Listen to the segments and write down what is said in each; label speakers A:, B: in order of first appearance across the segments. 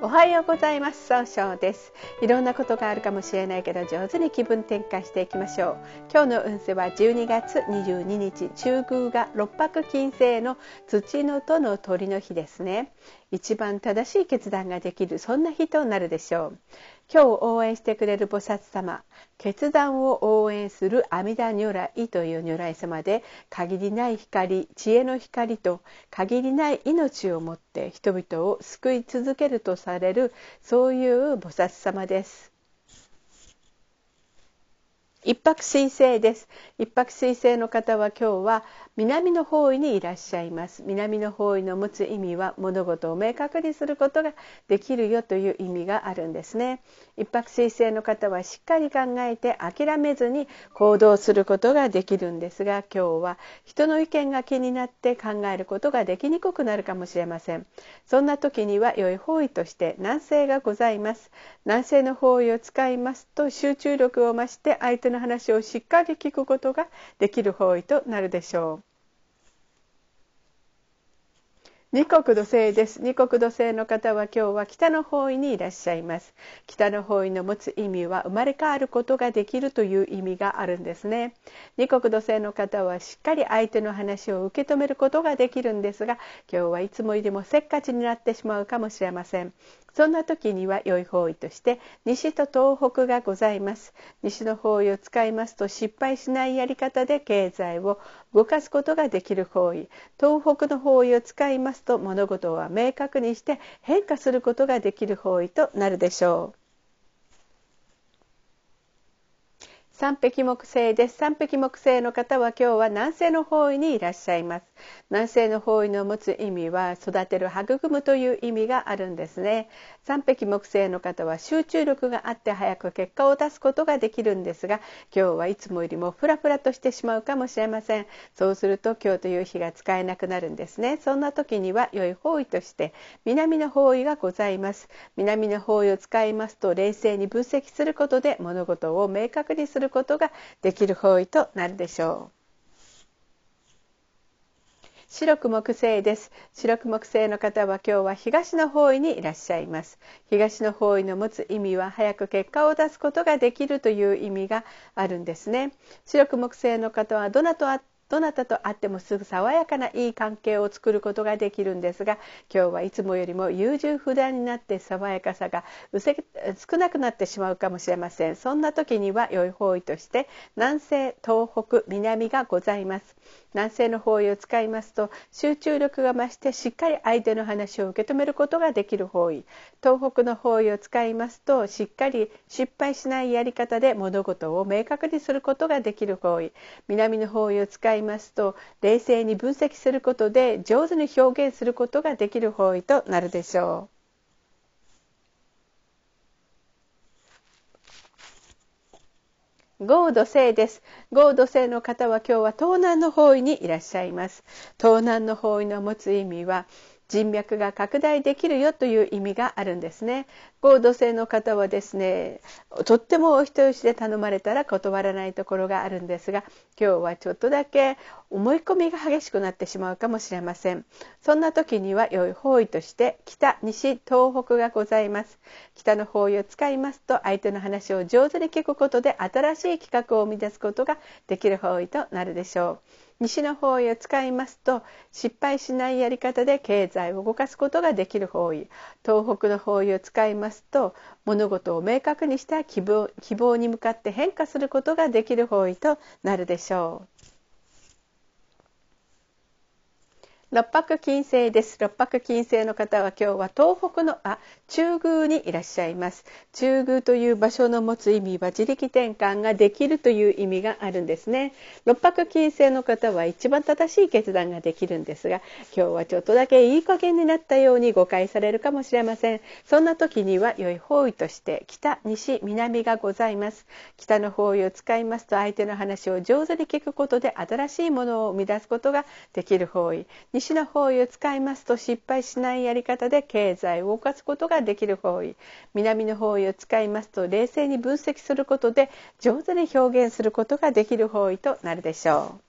A: おはようございます。総称です。いろんなことがあるかもしれないけど上手に気分転換していきましょう。今日の運勢は12月22日中宮が六白金星の土のとの鳥の日ですね。一番正しい決断ができるそんな日となるでしょう。今日応援してくれる菩薩様決断を応援する阿弥陀如来という如来様で限りない光知恵の光と限りない命をもって人々を救い続けるとされるそういう菩薩様です。一泊水星です。一泊水星の方は今日は南の方位にいらっしゃいます。南の方位の持つ意味は物事を明確にすることができるよという意味があるんですね。一泊水星の方はしっかり考えて諦めずに行動することができるんですが今日は人の意見が気になって考えることができにくくなるかもしれません。そんな時には良い方位として南西がございます南西の方位を使いますと集中力を増して相手の話をしっかり聞くことができる方位となるでしょう。二国土星です。二国土星の方は今日は北の方位にいらっしゃいます。北の方位の持つ意味は生まれ変わることができるという意味があるんですね。二国土星の方はしっかり相手の話を受け止めることができるんですが今日はいつもよりもせっかちになってしまうかもしれません。そんな時には良い方位として西と東北がございます。西の方位を使いますと失敗しないやり方で経済を動かすことができる方位。東北の方位を使いますすと物事は明確にして変化することができる方位となるでしょう。三匹木星です。三匹木星の方は今日は南西の方位にいらっしゃいます。南西の方位の持つ意味は育てる育むという意味があるんですね。三匹木星の方は集中力があって早く結果を出すことができるんですが今日はいつもよりもフラフラとしてしまうかもしれません。そうすると今日という日が使えなくなるんですね。そんな時には良い方位として南の方位がございます。南の方位を使いますと冷静に分析することで物事を明確にすることができる方位となるでしょう。白く木星です。白く木星の方は今日は東の方位にいらっしゃいます。東の方位の持つ意味は早く結果を出すことができるという意味があるんですね。白く木星の方はどなたとどなたと会ってもすぐ爽やかないい関係を作ることができるんですが今日はいつもよりも優柔不断になって爽やかさが少なくなってしまうかもしれません。そんな時には良い方位として南西東北南がございます。南西の方位を使いますと集中力が増してしっかり相手の話を受け止めることができる方位。東北の方位を使いますとしっかり失敗しないやり方で物事を明確にすることができる方位。南の方位を使いいますと冷静に分析することで上手に表現することができる方位となるでしょう。豪土星です。豪土星の方は今日は東南の方位にいらっしゃいます。東南の方位の持つ意味は人脈が拡大できるよという意味があるんですね。合同性の方はですねとってもお人よしで頼まれたら断らないところがあるんですが今日はちょっとだけ思い込みが激しくなってしまうかもしれません。そんな時には良い方位として北西東北がございます。北の方位を使いますと相手の話を上手に聞くことで新しい企画を生み出すことができる方位となるでしょう。西の方位を使いますと失敗しないやり方で経済を動かすことができる方位東北の方位を使いますと物事を明確にした希望希望に向かって変化することができる方位となるでしょう。六白金星です。六白金星の方は今日は東北のあ中宮にいらっしゃいます。中宮という場所の持つ意味は自力転換ができるという意味があるんですね。六白金星の方は一番正しい決断ができるんですが今日はちょっとだけいい加減になったように誤解されるかもしれません。そんな時には良い方位として北西南がございます。北の方位を使いますと相手の話を上手に聞くことで新しいものを生み出すことができる方位。西の方位を使いますと失敗しないやり方で経済を動かすことができる方位南の方位を使いますと冷静に分析することで上手に表現することができる方位となるでしょう。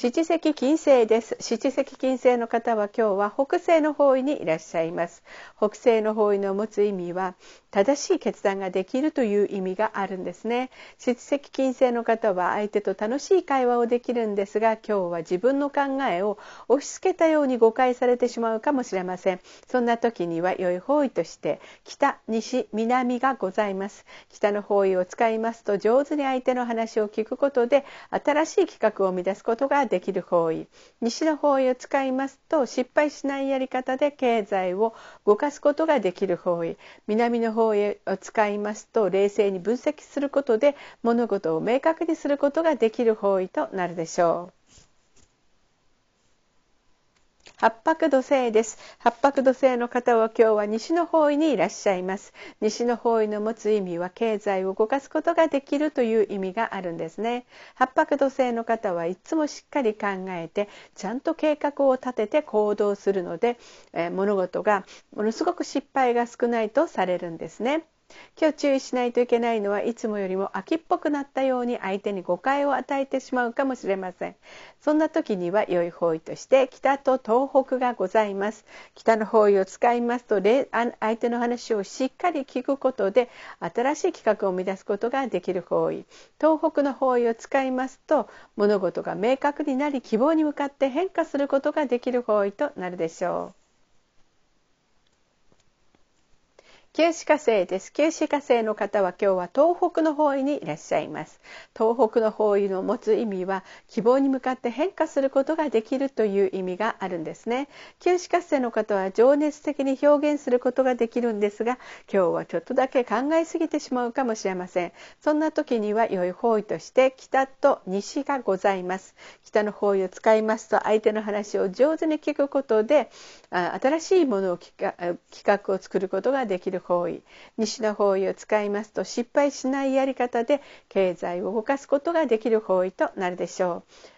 A: 七石金星です。七石金星の方は今日は北西の方位にいらっしゃいます。北西の方位の持つ意味は正しい決断ができるという意味があるんですね。七石金星の方は相手と楽しい会話をできるんですが今日は自分の考えを押し付けたように誤解されてしまうかもしれません。そんな時には良い方位として北西南がございます。北の方位を使いますと上手に相手の話を聞くことで新しい企画を生み出すことができる方位西の方位を使いますと失敗しないやり方で経済を動かすことができる方位南の方位を使いますと冷静に分析することで物事を明確にすることができる方位となるでしょう。八白土星です。八白土星の方は今日は西の方位にいらっしゃいます。西の方位の持つ意味は経済を動かすことができるという意味があるんですね。八白土星の方はいつもしっかり考えて、ちゃんと計画を立てて行動するので、えー、物事がものすごく失敗が少ないとされるんですね。今日注意しないといけないのはいつもよりも秋っぽくなったように相手に誤解を与えてしまうかもしれません。そんな時には良い方位として北と東北がございます。北の方位を使いますと相手の話をしっかり聞くことで新しい企画を生み出すことができる方位。東北の方位を使いますと物事が明確になり希望に向かって変化することができる方位となるでしょう。九死火星です。九死火星の方は今日は東北の方位にいらっしゃいます。東北の方位の持つ意味は希望に向かって変化することができるという意味があるんですね。九死火星の方は情熱的に表現することができるんですが、今日はちょっとだけ考えすぎてしまうかもしれません。そんな時には良い方位として北と西がございます。北の方位を使いますと相手の話を上手に聞くことで、新しいものを企画を作ることができる方位西の方位を使いますと失敗しないやり方で経済を動かすことができる方位となるでしょう。